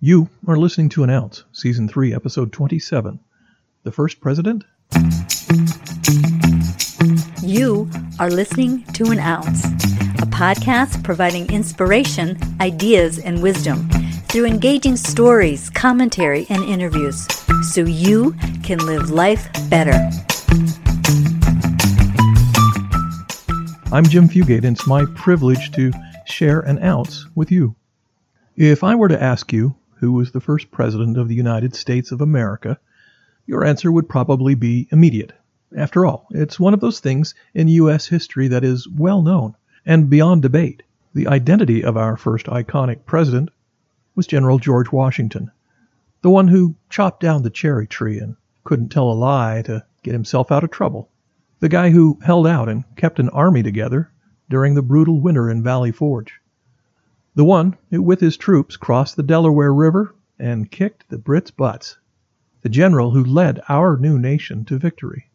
You are listening to An Ounce, Season 3, Episode 27 The First President? You are listening to An Ounce, a podcast providing inspiration, ideas, and wisdom through engaging stories, commentary, and interviews so you can live life better. I'm Jim Fugate, and it's my privilege to share an ounce with you. If I were to ask you who was the first president of the United States of America, your answer would probably be immediate. After all, it's one of those things in U.S. history that is well known and beyond debate. The identity of our first iconic president was General George Washington, the one who chopped down the cherry tree and couldn't tell a lie to get himself out of trouble, the guy who held out and kept an army together during the brutal winter in Valley Forge the one who with his troops crossed the Delaware River and kicked the Brits' butts, the general who led our new nation to victory.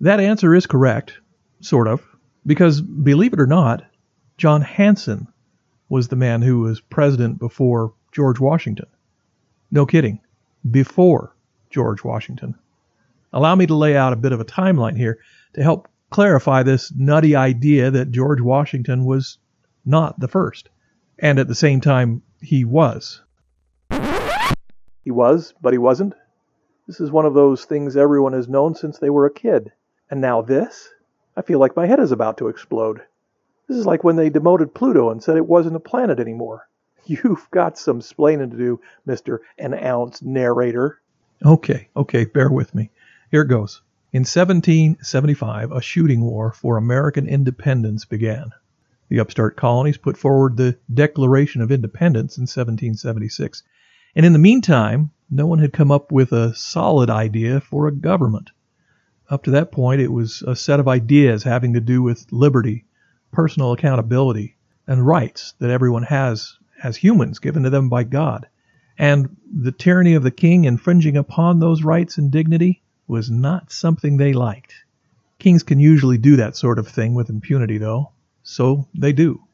That answer is correct, sort of, because believe it or not, John Hanson was the man who was president before George Washington. No kidding, before George Washington. Allow me to lay out a bit of a timeline here to help clarify this nutty idea that George Washington was not the first and at the same time, he was. He was, but he wasn't. This is one of those things everyone has known since they were a kid. And now this? I feel like my head is about to explode. This is like when they demoted Pluto and said it wasn't a planet anymore. You've got some splaining to do, Mr. An Ounce narrator. Okay, okay, bear with me. Here it goes. In 1775, a shooting war for American independence began. The upstart colonies put forward the Declaration of Independence in 1776, and in the meantime, no one had come up with a solid idea for a government. Up to that point, it was a set of ideas having to do with liberty, personal accountability, and rights that everyone has as humans given to them by God. And the tyranny of the king infringing upon those rights and dignity was not something they liked. Kings can usually do that sort of thing with impunity, though. So they do.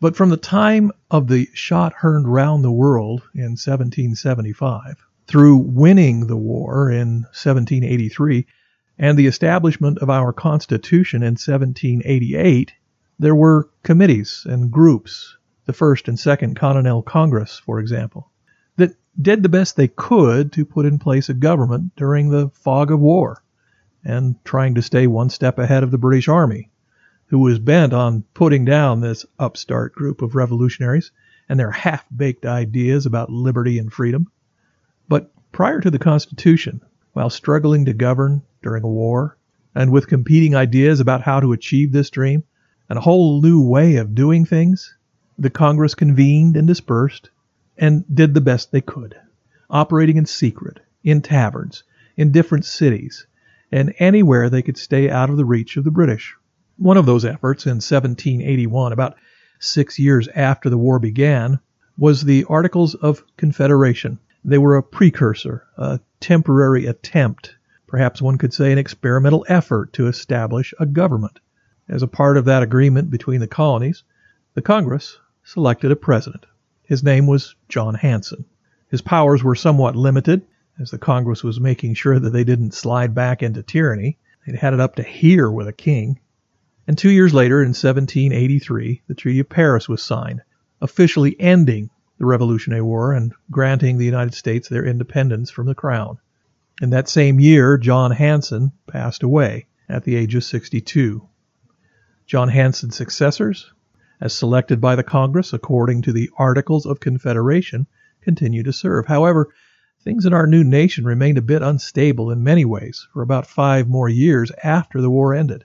But from the time of the shot heard round the world in 1775, through winning the war in 1783, and the establishment of our Constitution in 1788, there were committees and groups, the First and Second Continental Congress, for example, that did the best they could to put in place a government during the fog of war and trying to stay one step ahead of the British Army who was bent on putting down this upstart group of revolutionaries and their half baked ideas about liberty and freedom. But prior to the Constitution, while struggling to govern during a war, and with competing ideas about how to achieve this dream, and a whole new way of doing things, the Congress convened and dispersed and did the best they could, operating in secret, in taverns, in different cities, and anywhere they could stay out of the reach of the British. One of those efforts in 1781, about six years after the war began, was the Articles of Confederation. They were a precursor, a temporary attempt, perhaps one could say an experimental effort to establish a government. As a part of that agreement between the colonies, the Congress selected a president. His name was John Hanson. His powers were somewhat limited, as the Congress was making sure that they didn't slide back into tyranny. They'd had it up to here with a king. And two years later, in 1783, the Treaty of Paris was signed, officially ending the Revolutionary War and granting the United States their independence from the Crown. In that same year, John Hanson passed away at the age of 62. John Hanson's successors, as selected by the Congress according to the Articles of Confederation, continue to serve. However, things in our new nation remained a bit unstable in many ways for about five more years after the war ended.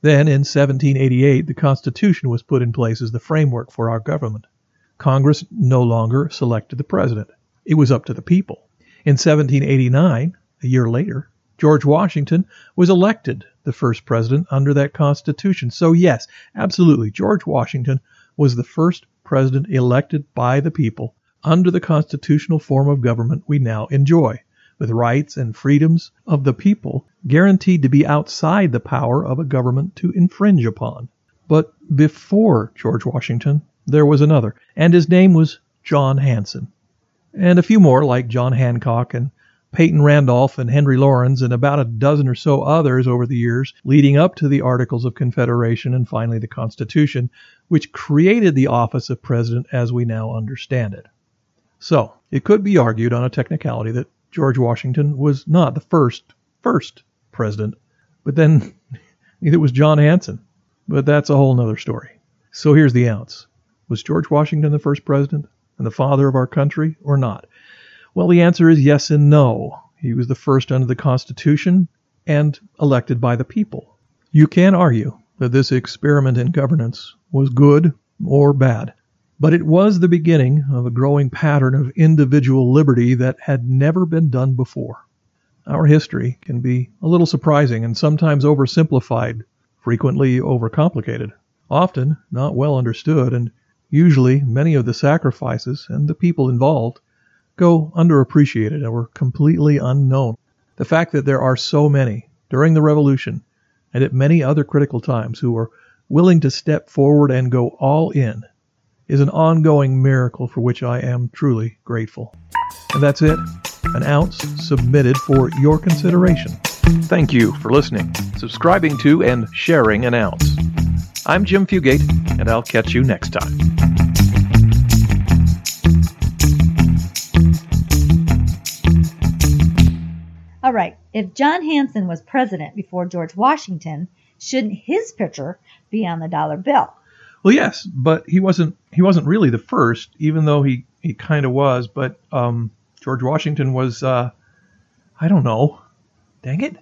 Then, in 1788, the Constitution was put in place as the framework for our government. Congress no longer selected the president. It was up to the people. In 1789, a year later, George Washington was elected the first president under that Constitution. So, yes, absolutely, George Washington was the first president elected by the people under the constitutional form of government we now enjoy with rights and freedoms of the people guaranteed to be outside the power of a government to infringe upon. But before George Washington, there was another, and his name was John Hanson. and a few more like John Hancock and Peyton Randolph and Henry Laurens and about a dozen or so others over the years leading up to the Articles of Confederation and finally the Constitution, which created the office of president as we now understand it. So, it could be argued on a technicality that George Washington was not the first first president, but then neither was John Hanson. But that's a whole nother story. So here's the ounce. Was George Washington the first president and the father of our country or not? Well, the answer is yes and no. He was the first under the Constitution and elected by the people. You can argue that this experiment in governance was good or bad, but it was the beginning of a growing pattern of individual liberty that had never been done before. Our history can be a little surprising and sometimes oversimplified, frequently overcomplicated, often not well understood, and usually many of the sacrifices and the people involved go underappreciated or completely unknown. The fact that there are so many during the revolution and at many other critical times who were willing to step forward and go all in is an ongoing miracle for which I am truly grateful. And that's it. An ounce submitted for your consideration. Thank you for listening, subscribing to, and sharing an ounce. I'm Jim Fugate, and I'll catch you next time. All right, if John Hanson was president before George Washington, shouldn't his picture be on the dollar bill? Well, yes, but he wasn't he wasn't really the first, even though he he kind of was. But um, George Washington was, uh, I don't know, dang it.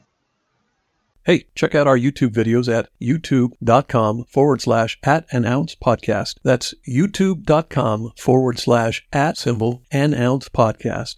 Hey, check out our YouTube videos at youtube.com forward slash at an ounce podcast. That's youtube.com forward slash at symbol an ounce podcast.